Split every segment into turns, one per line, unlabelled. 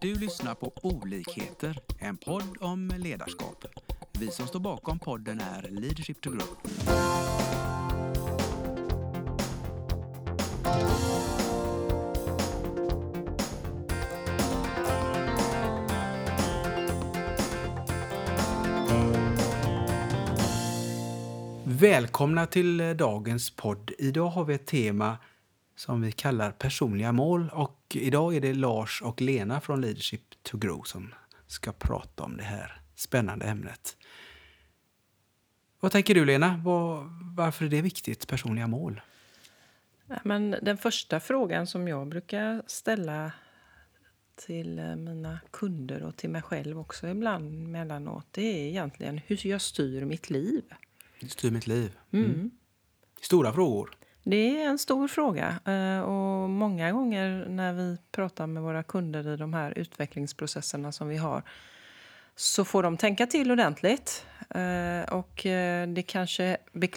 Du lyssnar på Olikheter, en podd om ledarskap. Vi som står bakom podden är Leadership to Grow. Välkomna till dagens podd. Idag har vi ett tema som vi kallar personliga mål. Och idag är det Lars och Lena från Leadership to Grow som ska prata om det här spännande ämnet. Vad tänker du Lena? Var, varför är det viktigt, personliga mål?
men den första frågan som jag brukar ställa till eh, mina kunder och till mig själv också ibland mellanåt, det är egentligen hur jag styr mitt liv.
Styr mitt liv. Mm. Stora frågor.
Det är en stor fråga. Eh, och många gånger när vi pratar med våra kunder i de här utvecklingsprocesserna som vi har så får de tänka till ordentligt. Eh, och eh, det kanske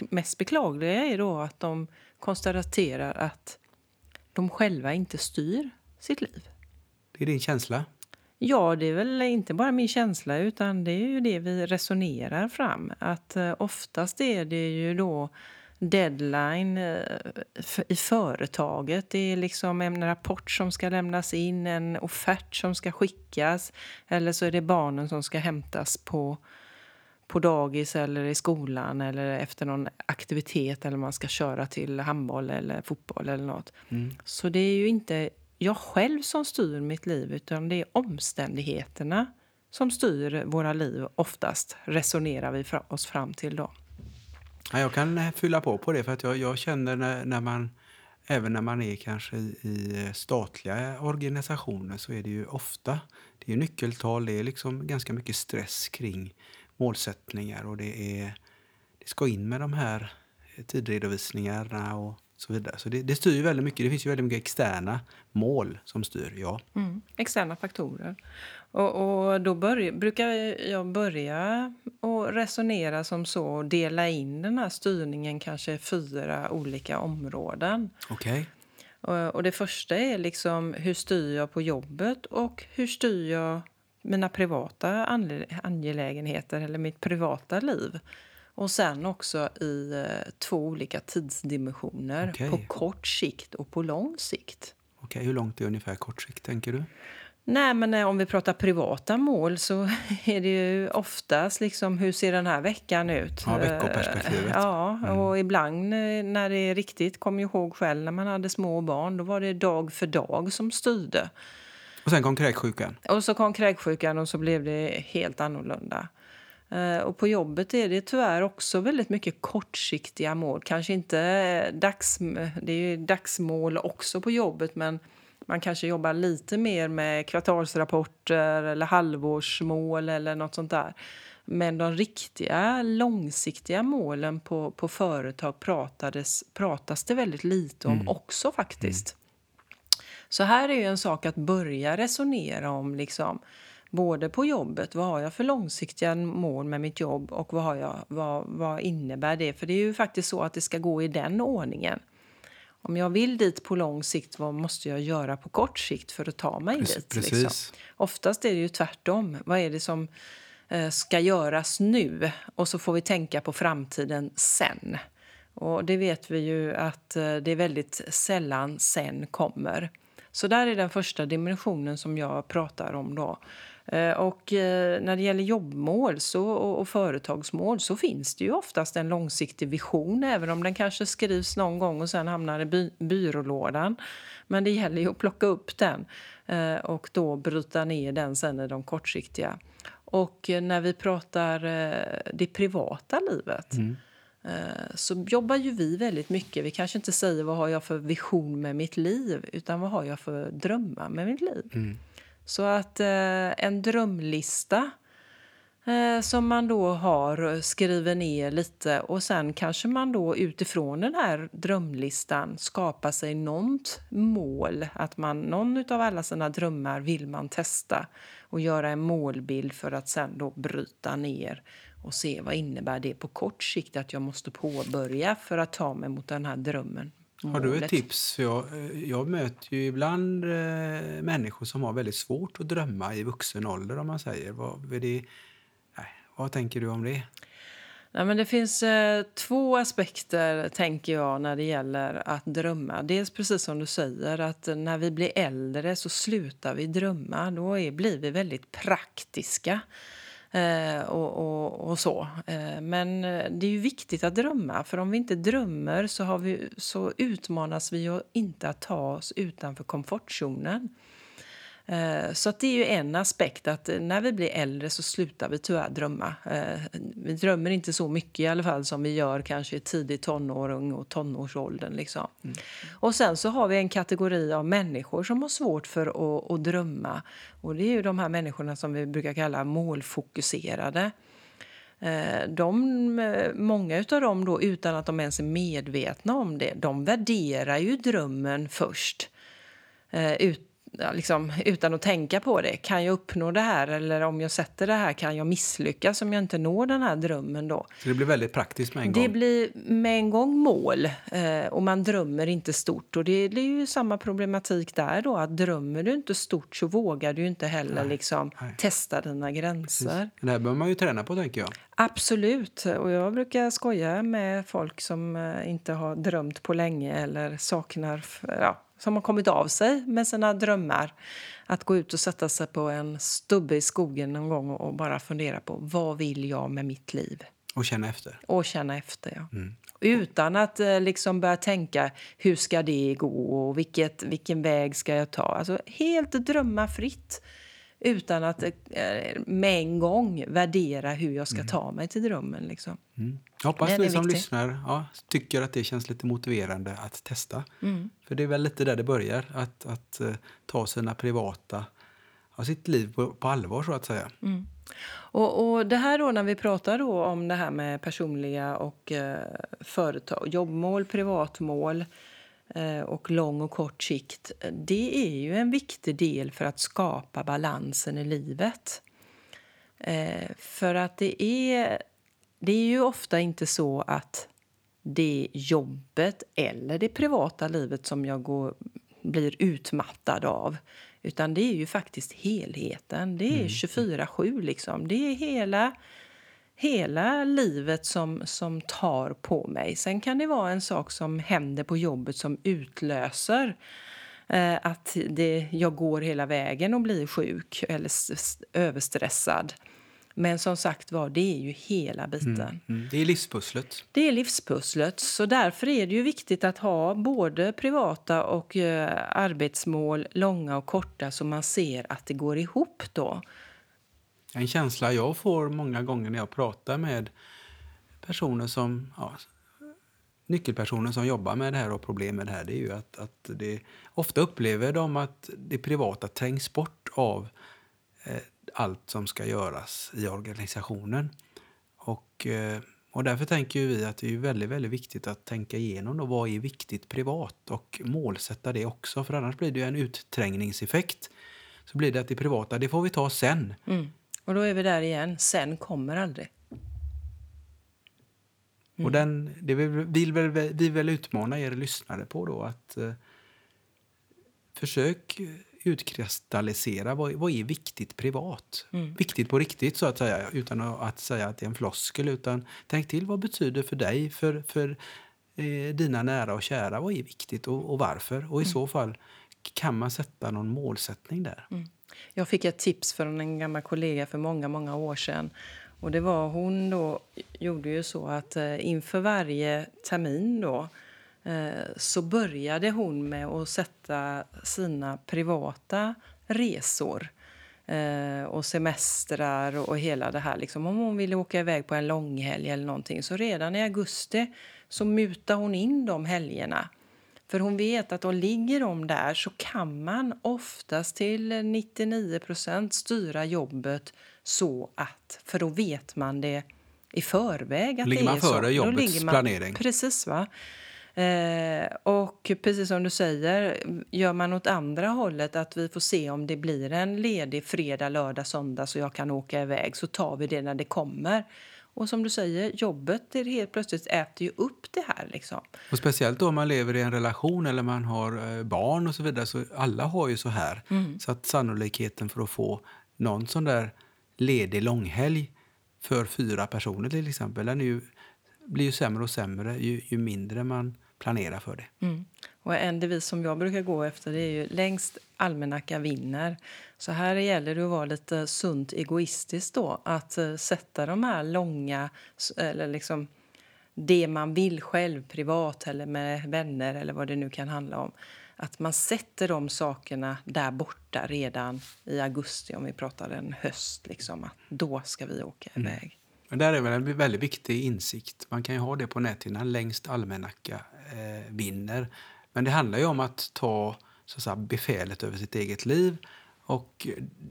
mest beklagliga är då att de konstaterar att de själva inte styr sitt liv.
Det är din känsla?
Ja, det är väl inte bara min känsla utan det är ju det vi resonerar fram. Att oftast är det ju då deadline eh, i företaget. Det är liksom en rapport som ska lämnas in, en offert som ska skickas eller så är det barnen som ska hämtas på, på dagis eller i skolan eller efter någon aktivitet eller man ska köra till handboll eller fotboll eller nåt. Mm. Så det är ju inte jag själv som styr mitt liv utan det är omständigheterna som styr våra liv oftast, resonerar vi oss fram till då.
Ja, jag kan eh, fylla på på det för att jag, jag känner när, när, man Även när man är kanske i, i eh, statliga organisationer så är det ju ofta det är nyckeltal, det är liksom ganska mycket stress kring målsättningar och det, är, det ska in med de här eh, tidredovisningarna och så vidare. Så det, det styr väldigt mycket. Det finns ju väldigt mycket externa mål som styr. Ja.
Mm, externa faktorer. Och, och då börj, brukar jag börja och resonera som så och dela in den här styrningen kanske i fyra olika områden.
Okay.
Och, och det första är liksom hur styr jag på jobbet och hur styr jag mina privata angelägenheter eller mitt privata liv. Och sen också i eh, två olika tidsdimensioner. Okay. På kort sikt och på lång sikt.
Okay, hur långt är ungefär kort sikt tänker du?
Nej, men eh, om vi pratar privata mål så är det ju oftast liksom hur ser den här veckan ut?
Ja, veckoperspektivet.
Ja, mm. och ibland eh, när det är riktigt, kom jag ihåg själv när man hade små barn, då var det dag för dag som styrde.
Och sen kom kräksjukan?
Och så kom kräksjukan och så blev det helt annorlunda. Eh, och på jobbet är det tyvärr också väldigt mycket kortsiktiga mål. Kanske inte dags, det är dagsmål också på jobbet men man kanske jobbar lite mer med kvartalsrapporter eller halvårsmål eller något sånt där. Men de riktiga långsiktiga målen på, på företag pratades, pratas det väldigt lite om mm. också faktiskt. Mm. Så här är ju en sak att börja resonera om liksom både på jobbet, vad har jag för långsiktiga mål med mitt jobb och vad, har jag, vad, vad innebär det? För det är ju faktiskt så att det ska gå i den ordningen. Om jag vill dit på lång sikt, vad måste jag göra på kort sikt för att ta mig
precis,
dit?
Precis. Liksom?
Oftast är det ju tvärtom. Vad är det som eh, ska göras nu? Och så får vi tänka på framtiden sen. Och det vet vi ju att eh, det är väldigt sällan sen kommer. Så där är den första dimensionen som jag pratar om då. Eh, och eh, när det gäller jobbmål så, och företagsmål så finns det ju oftast en långsiktig vision även om den kanske skrivs någon gång och sen hamnar i by byrålådan. Men det gäller ju att plocka upp den eh, och då bryta ner den sen i de kortsiktiga. Och när vi pratar det privata livet mm. så jobbar ju vi väldigt mycket. Vi kanske inte säger vad har jag för vision med mitt liv utan vad har jag för drömmar med mitt liv. Mm. Så att eh, en drömlista eh, som man då har eh, skriver ner lite och sen kanske man då utifrån den här drömlistan skapar sig något mål. Att man, någon av alla sina drömmar vill man testa och göra en målbild för att sen då bryta ner och se vad innebär det på kort sikt att jag måste påbörja för att ta mig mot den här drömmen.
Har du ett tips? För jag, eh, jag möter ju ibland eh, människor som har väldigt svårt att drömma i vuxen ålder om man säger. Vad, är det, nej, vad tänker du om det?
Nej, men det finns eh, två aspekter, tänker jag, när det gäller att drömma. Dels precis som du säger, att när vi blir äldre så slutar vi drömma. Då är, blir vi väldigt praktiska. Eh, och, och, och så. Eh, men eh, det är ju viktigt att drömma, för om vi inte drömmer så, har vi, så utmanas vi ju inte att ta oss utanför komfortzonen. Eh, Så att det är ju en aspekt att eh, när vi blir äldre så slutar vi tyvärr drömma. Eh, Vi drömmer inte så mycket i alla fall som vi gör kanske i tidig tonåring och tonårsåldern. Liksom. Och sen så har vi en kategori av människor som har svårt för att, att drömma. Och det är ju de här människorna som vi brukar kalla målfokuserade. De, många av dem, då, utan att de ens är medvetna om det, de värderar ju drömmen först. Ut, liksom, utan att tänka på det. Kan jag uppnå det här? Eller om jag sätter det här, kan jag misslyckas om jag inte når den här drömmen då?
Så det blir väldigt praktiskt med en
Det
gång.
blir med en gång mål eh, och man drömmer inte stort. Och det, det är ju samma problematik där då, att drömmer du inte stort så vågar du inte heller liksom
nej.
testa dina gränser.
Det här behöver man ju träna på tänker jag.
Absolut. Och jag brukar skoja med folk som eh, inte har drömt på länge eller saknar, ja, som har kommit av sig med sina drömmar. Att gå ut och sätta sig på en stubbe i skogen någon gång och bara fundera på vad vill jag med mitt liv?
Och känna efter.
Och känna efter, ja. Utan att eh, liksom börja tänka hur ska det gå och vilket, vilken väg ska jag ta. Alltså helt drömma fritt utan att eh, med en gång värdera hur jag ska ta mig till drömmen. Liksom.
Mm. Hoppas ni som
viktig.
lyssnar ja, tycker att det känns lite motiverande att testa.
Mm.
För det är väl lite där det börjar, att, att eh, ta sina privata, ja, sitt liv på, på allvar så att säga.
Mm. Och, och det här då när vi pratar då om det här med personliga och eh, företag, jobbmål, privatmål och lång och kort sikt. Det är ju en viktig del för att skapa balansen i livet. Eh, för att det är, det är ju ofta inte så att det är jobbet eller det privata livet som jag går, blir utmattad av. Utan det är ju faktiskt helheten. Det är 24-7 liksom. Det är hela, hela livet som, som tar på mig. Sen kan det vara en sak som händer på jobbet som utlöser eh, att det, jag går hela vägen och blir sjuk eller överstressad. Men som sagt var, det är ju hela biten.
Mm. Det är livspusslet.
Det är livspusslet. Så därför är det ju viktigt att ha både privata och eh, arbetsmål, långa och korta, så man ser att det går ihop då.
En känsla jag får många gånger när jag pratar med personer som ja, nyckelpersoner som jobbar med det här och problem med det här det är ju att, att det, ofta upplever de att det privata trängs bort av eh, allt som ska göras i organisationen. Och, eh, och därför tänker ju vi att det är väldigt, väldigt viktigt att tänka igenom då, vad är viktigt privat och målsätta det också. För annars blir det ju en utträngningseffekt. Så blir det att det privata, det får vi ta sen.
Mm. Och då är vi där igen. Sen kommer aldrig.
Och den, det vill, vill väl, vi vill utmana er lyssnare på då att eh, försök utkristallisera vad, vad är viktigt privat. Viktigt på riktigt så att säga, utan att, säga att det är en floskel. Utan tänk till vad betyder för dig, för, för eh, dina nära och kära, vad är viktigt och, och varför? Och i så fall kan man sätta någon målsättning där.
Jag fick ett tips från en gammal kollega för många, många år sedan. Och det var hon då gjorde ju så att eh, inför varje termin då eh, så började hon med att sätta sina privata resor eh, och semestrar och, och hela det här. Liksom, om hon ville åka iväg på en långhelg eller någonting så redan i augusti så mutade hon in de helgerna. För hon vet att om ligger de där så kan man oftast till 99% styra jobbet så att, för då vet man det i förväg att
Ligger
det
man
är så.
före
Då
jobbets
man-
planering.
Precis va. Eh, och precis som du säger, gör man åt andra hållet att vi får se om det blir en ledig fredag, lördag, söndag så jag kan åka iväg så tar vi det när det kommer. Och som du säger, jobbet det helt plötsligt äter ju upp det här. Liksom.
Och speciellt då om man lever i en relation eller man har eh, barn och så vidare. Så alla har ju så här.
Mm.
Så att sannolikheten för att få någon sån där ledig långhelg för fyra personer till exempel, den är ju, blir ju sämre och sämre ju, ju mindre man planerar för det.
Mm. Och en devis som jag brukar gå efter är ju längst almanacka vinner. Så här gäller det att vara lite sunt egoistisk då. Att uh, sätta de här långa, eller liksom det man vill själv privat eller med vänner eller vad det nu kan handla om. Att man sätter de sakerna där borta redan i augusti om vi pratar en höst. Liksom, att då ska vi åka
Mm.
iväg.
Men där är väl en väldigt viktig insikt. Man kan ju ha det på näthinnan. Längst almanacka eh, vinner. Men det handlar ju om att ta så att säga, befälet över sitt eget liv. Och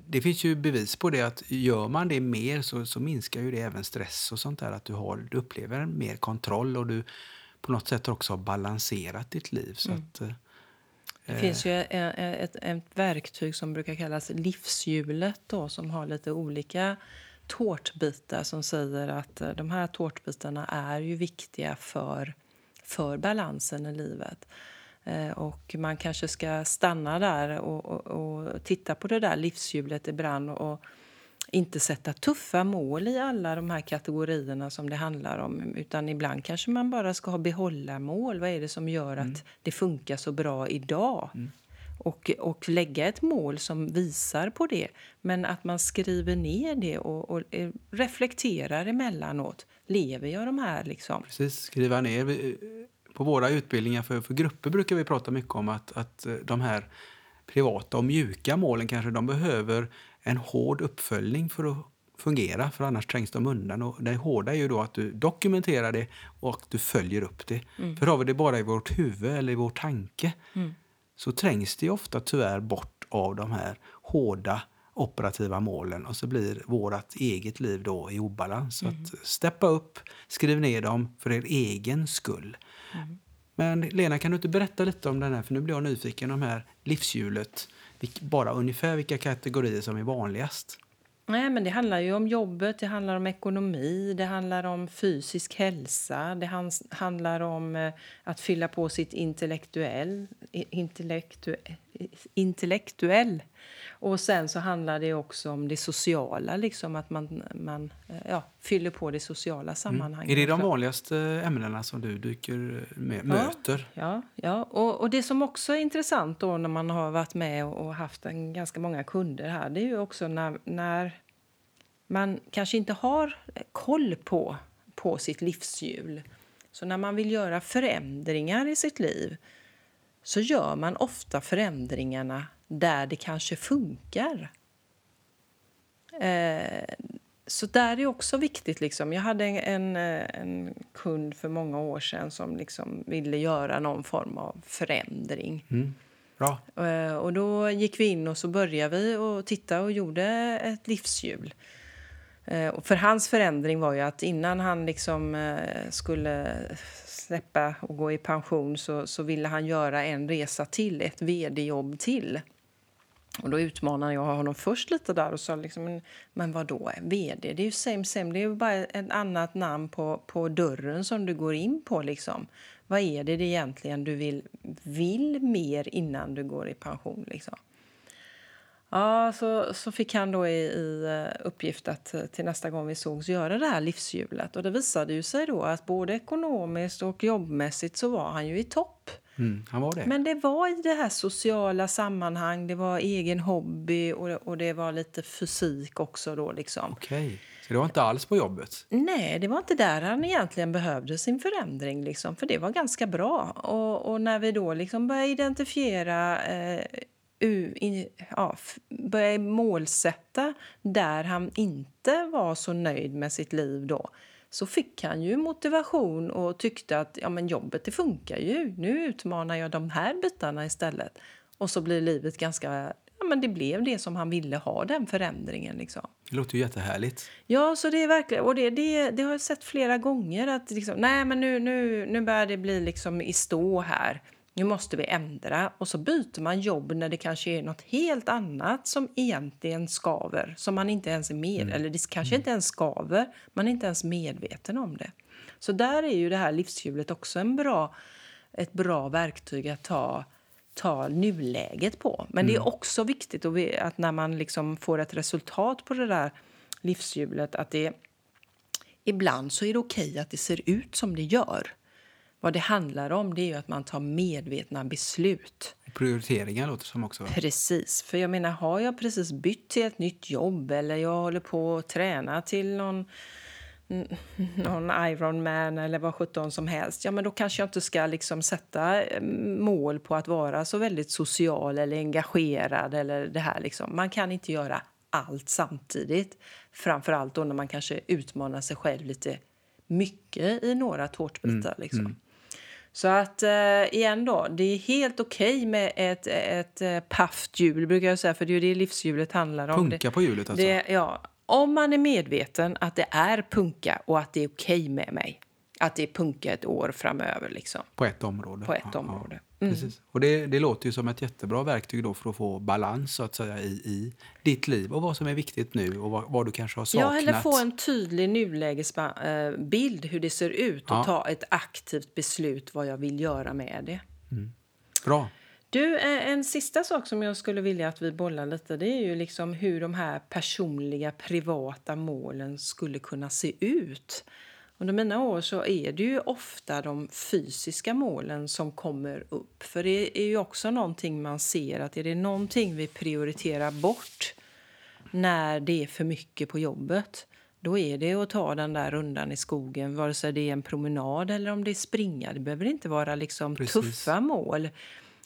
det finns ju bevis på det att gör man det mer så, så minskar ju det även stress och sånt där. Att du, har, du upplever mer kontroll och du på något sätt också har balanserat ditt liv. Så
Mm.
att, eh,
Det finns ju ett, ett, ett verktyg som brukar kallas livshjulet då, som har lite olika tårtbitar som säger att eh, de här tårtbitarna är ju viktiga för, för balansen i livet. Eh, Och man kanske ska stanna där och, och, och titta på det där livshjulet ibland och inte sätta tuffa mål i alla de här kategorierna som det handlar om. Utan ibland kanske man bara ska ha behålla mål. Vad är det som gör att det funkar så bra idag? Och, och lägga ett mål som visar på det. Men att man skriver ner det och, och eh, reflekterar emellanåt. Lever jag de här liksom?
Precis, skriva ner. Vi- På våra utbildningar för, för grupper brukar vi prata mycket om att, att eh, de här privata och mjuka målen kanske de behöver en hård uppföljning för att fungera, för annars trängs de undan. Och det hårda är ju då att du dokumenterar det och att du följer upp det. För har vi det bara i vårt huvud eller i vår tanke så trängs det ofta tyvärr bort av de här hårda operativa målen och så blir vårt eget liv då i obalans. Så att steppa upp, skriv ner dem för er egen skull. Men Lena, kan du inte berätta lite om den här, för nu blir jag nyfiken, om här livshjulet. Bara ungefär vilka kategorier som är vanligast.
Nej, men det handlar ju om jobbet, det handlar om ekonomi, det handlar om fysisk hälsa, det hans, handlar om eh, att fylla på sitt intellektuell, intellektu, intellektuell. Och sen så handlar det också om det sociala, liksom att man, man eh, ja, fyller på det sociala sammanhanget.
Är det de vanligaste ämnena som du dyker med, möter?
Ja, ja. Och, och det som också är intressant då när man har varit med och, och haft en, ganska många kunder här, det är ju också när, när man kanske inte har koll på, på sitt livshjul. Så när man vill göra förändringar i sitt liv så gör man ofta förändringarna där det kanske funkar. Eh, så där är också viktigt. Liksom. Jag hade en, en, eh, en kund för många år sedan som liksom ville göra någon form av förändring.
Mm. Bra.
Eh, Och då gick vi in och så började vi och titta och gjorde ett livshjul. Eh, för hans förändring var ju att innan han liksom eh, skulle släppa och gå i pension så, så ville han göra en resa till, ett vd-jobb till. Och då utmanade jag honom först lite där och sa liksom, men, men vad då vd? Det är ju same same, det är ju bara ett annat namn på, på dörren som du går in på liksom. Vad är det egentligen du vill, vill mer innan du går i pension liksom? Ja, så, så fick han då i, i eh, uppgift att eh, till nästa gång vi sågs göra det här livshjulet. Och det visade ju sig då att både ekonomiskt och jobbmässigt så var han ju i topp.
Mm, han var det.
Men det var i det här sociala sammanhang, det var egen hobby och, och det var lite fysik också då liksom.
Okej, så det var inte alls på jobbet?
Nej, det var inte där han egentligen behövde sin förändring, liksom, för det var ganska bra. Och, och när vi då liksom började identifiera, eh, u, in, ja, började målsätta där han inte var så nöjd med sitt liv då, så fick han ju motivation och tyckte att ja, men jobbet det funkar ju. Nu utmanar jag de här bitarna istället. Och så blir livet ganska... Ja, men det blev det som han ville ha, den förändringen. Liksom.
Det låter ju jättehärligt.
Ja, så det är verkligen, och det, det, det har jag sett flera gånger att liksom, nej men nu, nu, nu börjar det bli liksom i stå här. Nu måste vi ändra. Och så byter man jobb när det kanske är något helt annat som egentligen skaver. Som man inte ens är med,
Mm.
eller det kanske inte ens skaver, man är inte ens medveten om det. Så där är ju det här livshjulet också en bra, ett bra verktyg att ta, ta nuläget på. Men det är också viktigt att, när man liksom får ett resultat på det där livshjulet att det ibland så är det okej att det ser ut som det gör. Vad det handlar om det är ju att man tar medvetna beslut.
Prioriteringar låter som också.
Precis. För jag menar, har jag precis bytt till ett nytt jobb eller jag håller på att träna till någon, någon Ironman eller vad sjutton som helst, ja men då kanske jag inte ska liksom sätta eh, mål på att vara så väldigt social eller engagerad eller det här liksom. Man kan inte göra allt samtidigt. Framförallt då när man kanske utmanar sig själv lite mycket i några tårtbitar liksom. Så att eh, igen då, det är helt okej med ett, ett, ett pafft hjul brukar jag säga, för det är ju det livshjulet handlar om.
Punka på hjulet alltså.
Det, ja, om man är medveten att det är punka och att det är okej med mig. Att det är punka ett år framöver liksom.
På ett område.
På ett
Ja,
område.
Ja, precis. Och det, det låter ju som ett jättebra verktyg då för att få balans så att säga, i, i ditt liv och vad som är viktigt nu och vad, vad du kanske har saknat.
Ja, eller få en tydlig nulägesbild hur det ser ut och
Ja.
ta ett aktivt beslut vad jag vill göra med det.
Bra.
Du, eh, en sista sak som jag skulle vilja att vi bollar lite det är ju liksom hur de här personliga, privata målen skulle kunna se ut. Under mina år så är det ju ofta de fysiska målen som kommer upp. För det är ju också någonting man ser att är det någonting vi prioriterar bort när det är för mycket på jobbet då är det att ta den där rundan i skogen, vare sig det är en promenad eller om det är springa. Det behöver inte vara liksom
Precis.
tuffa mål.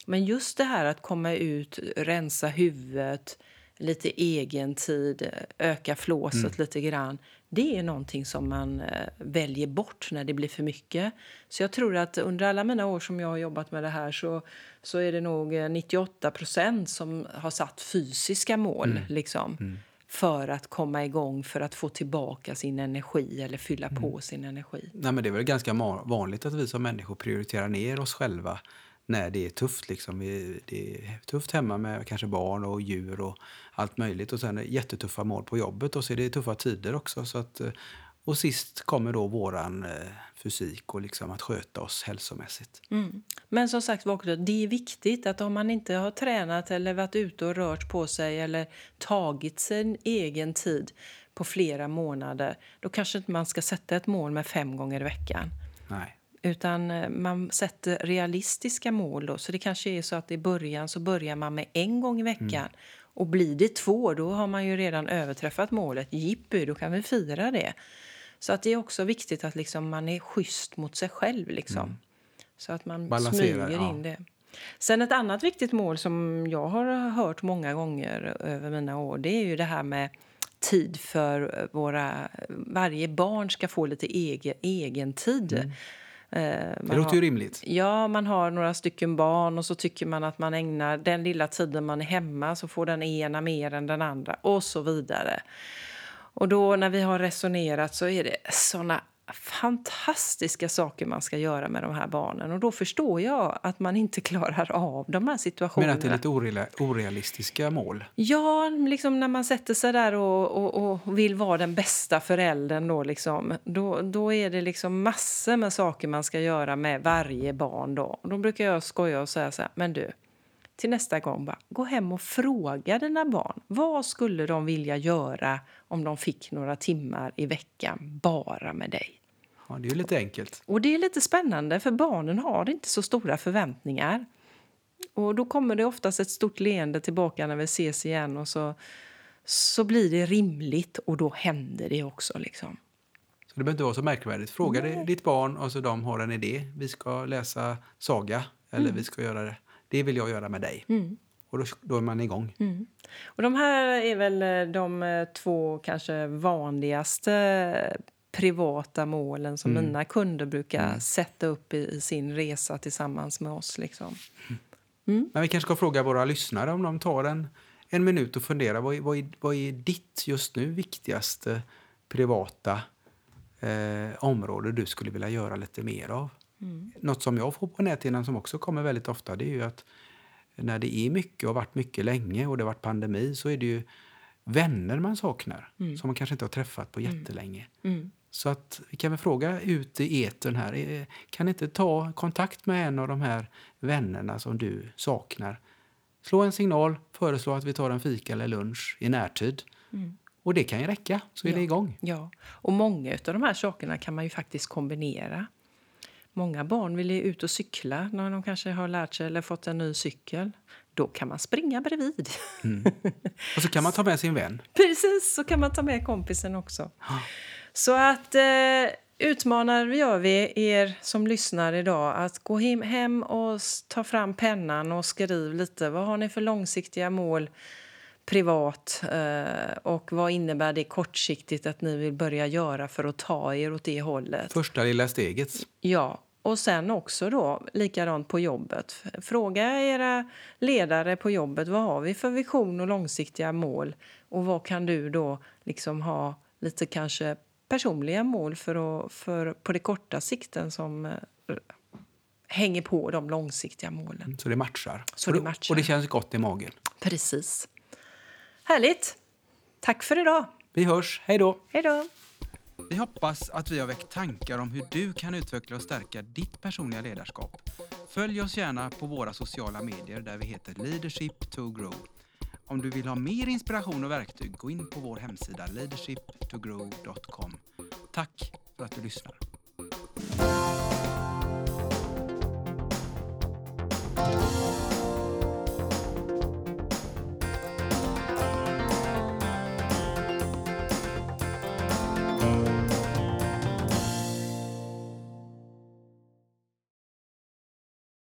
Men just det här att komma ut, rensa huvudet, lite egen tid, öka flåset lite grann. Det är någonting som man eh, väljer bort när det blir för mycket. Så jag tror att under alla mina år som jag har jobbat med det här så, så är det nog eh, 98 procent som har satt fysiska mål. Liksom, För att komma igång, för att få tillbaka sin energi eller fylla på sin energi.
Nej, men det är väl ganska vanligt att vi som människor prioriterar ner oss själva när det är tufft. Liksom. Det är tufft hemma med kanske barn och djur och allt möjligt. Och sen jättetuffa mål på jobbet och så är det tuffa tider också. Så att, eh, och sist kommer då våran eh, fysik och liksom att sköta oss hälsomässigt.
Mm. Men som sagt, också, det är viktigt att om man inte har tränat eller varit ute och rört på sig eller tagit sin egen tid på flera månader, då kanske inte man ska sätta ett mål med fem gånger i veckan.
Nej.
Utan eh, man sätter realistiska mål då. Så det kanske är så att i början så börjar man med en gång i veckan. Och blir det två, då har man ju redan överträffat målet. Jippi, då kan vi fira det. Så att det är också viktigt att liksom man är schysst mot sig själv. Liksom. Så att man
Balanserar,
smyger
ja.
in det. Sen ett annat viktigt mål som jag har hört många gånger över mina år, det är ju det här med tid för våra... Varje barn ska få lite egen, egen tid. Eh,
Det
man
låter
har-
ju rimligt.
Ja, man har några stycken barn och så tycker man att man ägnar den lilla tiden man är hemma så får den ena mer än den andra och så vidare. Och då när vi har resonerat så är det såna fantastiska saker man ska göra med de här barnen. Och då förstår jag att man inte klarar av de här
Men
situationerna.
att det är lite oreal- orealistiska mål.
Ja, liksom när man sätter sig där och, och, och vill vara den bästa föräldern då, liksom, då, då är det liksom massor med saker man ska göra med varje barn. Då, då brukar jag skoja och säga så här, men du, till nästa gång bara, gå hem och fråga dina barn. Vad skulle de vilja göra om de fick några timmar i veckan bara med dig?
Ja, det är lite enkelt.
Och det är lite spännande för barnen har inte så stora förväntningar. Och då kommer det oftast ett stort leende tillbaka när vi ses igen och så, så blir det rimligt och då händer det också liksom.
Så det behöver inte vara så märkvärdigt. Fråga dig- ditt barn, alltså de har en idé. Vi ska läsa saga, eller vi ska göra det. Det vill jag göra med dig. Och då, då är man igång.
Och de här är väl eh, de eh, två kanske vanligaste eh, privata målen som mina kunder brukar sätta upp i, i sin resa tillsammans med oss. Liksom.
Men vi kanske ska fråga våra lyssnare om de tar en, en minut och funderar. Vad är, vad, är, vad är ditt just nu viktigaste privata eh, område du skulle vilja göra lite mer av? Mm. Något som jag får på näthinnan som också kommer väldigt ofta det är ju att när det är mycket och varit mycket länge och det har varit pandemi så är det ju vänner man saknar mm. som man kanske inte har träffat på mm. jättelänge. Mm. Så att vi kan väl fråga ut i etern här. Eh, kan ni inte ta kontakt med en av de här vännerna som du saknar? Slå en signal, föreslå att vi tar en fika eller lunch i närtid. Mm. Och det kan ju räcka, så är
ja.
det igång.
Ja, och många av de här sakerna kan man ju faktiskt kombinera. Många barn vill ut och cykla när de kanske har lärt sig eller fått en ny cykel. Då kan man springa bredvid. Mm.
Och så kan man ta med sin vän.
Precis, så kan man ta med kompisen också. Så att eh, utmanar gör vi er som lyssnar idag att gå hem och ta fram pennan och skriv lite. Vad har ni för långsiktiga mål privat eh, och vad innebär det kortsiktigt att ni vill börja göra för att ta er åt det hållet?
Första lilla steget.
Ja, och sen också då likadant på jobbet. Fråga era ledare på jobbet vad har vi för vision och långsiktiga mål och vad kan du då liksom ha lite kanske personliga mål för, att, för på det korta sikten som eh, hänger på de långsiktiga målen.
Så det matchar.
Så det matchar.
Och det känns gott i magen.
Precis. Härligt. Tack för idag.
Vi hörs. Hej då.
Hej då.
Vi hoppas att vi har väckt tankar om hur du kan utveckla och stärka ditt personliga ledarskap. Följ oss gärna på våra sociala medier där vi heter Leadership to Grow. Om du vill ha mer inspiration och verktyg, gå in på vår hemsida leadershiptogrow.com. Tack för att du lyssnar.